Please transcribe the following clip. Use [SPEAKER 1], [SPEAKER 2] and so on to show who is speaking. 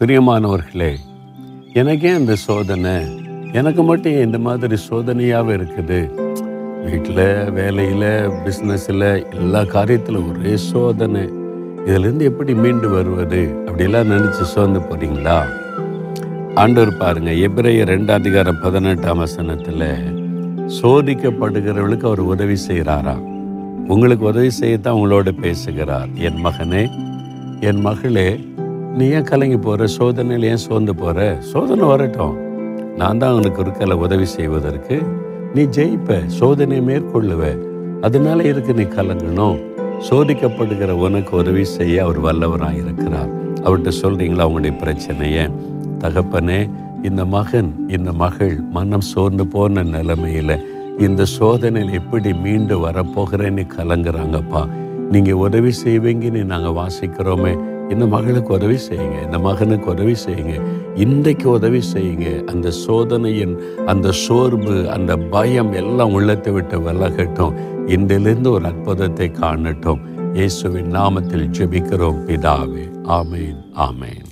[SPEAKER 1] பிரியமானவர்களே எனக்கே இந்த சோதனை எனக்கு மட்டும் இந்த மாதிரி சோதனையாகவே இருக்குது. வீட்டில் வேலையில் பிஸ்னஸில் எல்லா காரியத்திலும் ஒரே சோதனை. இதுலேருந்து எப்படி மீண்டு வருவது? அப்படிலாம் நினச்சி சோர்ந்து போகிறீங்களா ஆண்டவர் பாருங்க எப்ரைய ரெண்டாம் அதிகாரம் பதினெட்டாம் வசனத்தில் சோதிக்கப்படுகிறவர்களுக்கு அவர் உதவி செய்கிறாராம் உங்களுக்கு உதவி செய்யத்தான் உங்களோட பேசுகிறார். என் மகனே என் மகளே நீ ஏன் கலங்கி போகிற சோதனையில் ஏன் சோர்ந்து போகிற சோதனை வரட்டும். நான் தான் உனக்கு இருக்கல உதவி செய்வதற்கு. நீ ஜெயிப்ப சோதனை மேற்கொள்ளுவ. அதனால இருக்கு நீ கலங்கணும்? சோதிக்கப்படுகிற உனக்கு உதவி செய்ய அவர் வல்லவராக இருக்கிறார். அவர்கிட்ட சொல்றீங்களா அவங்களுடைய பிரச்சனைய? தகப்பனே இந்த மகன் இந்த மகள் மனம் சோர்ந்து போன நிலைமையில் இந்த சோதனையில் எப்படி மீண்டு வரப்போகிறேன்னு கலங்குறாங்கப்பா. நீங்கள் உதவி செய்வீங்கன்னு நாங்கள் வாசிக்கிறோமே. இந்த மகளுக்கு உதவி செய்யுங்க இந்த மகனுக்கு உதவி செய்யுங்க இன்றைக்கு உதவி செய்யுங்க. அந்த சோதனையின் அந்த சோர்வு அந்த பயம் எல்லாம் உள்ளத்தை விட்டு விலகட்டும். இன்றிலிருந்து ஒரு அற்புதத்தை காணட்டும். இயேசுவின் நாமத்தில் ஜெபிக்கிறோம் பிதாவே. ஆமேன் ஆமேன்.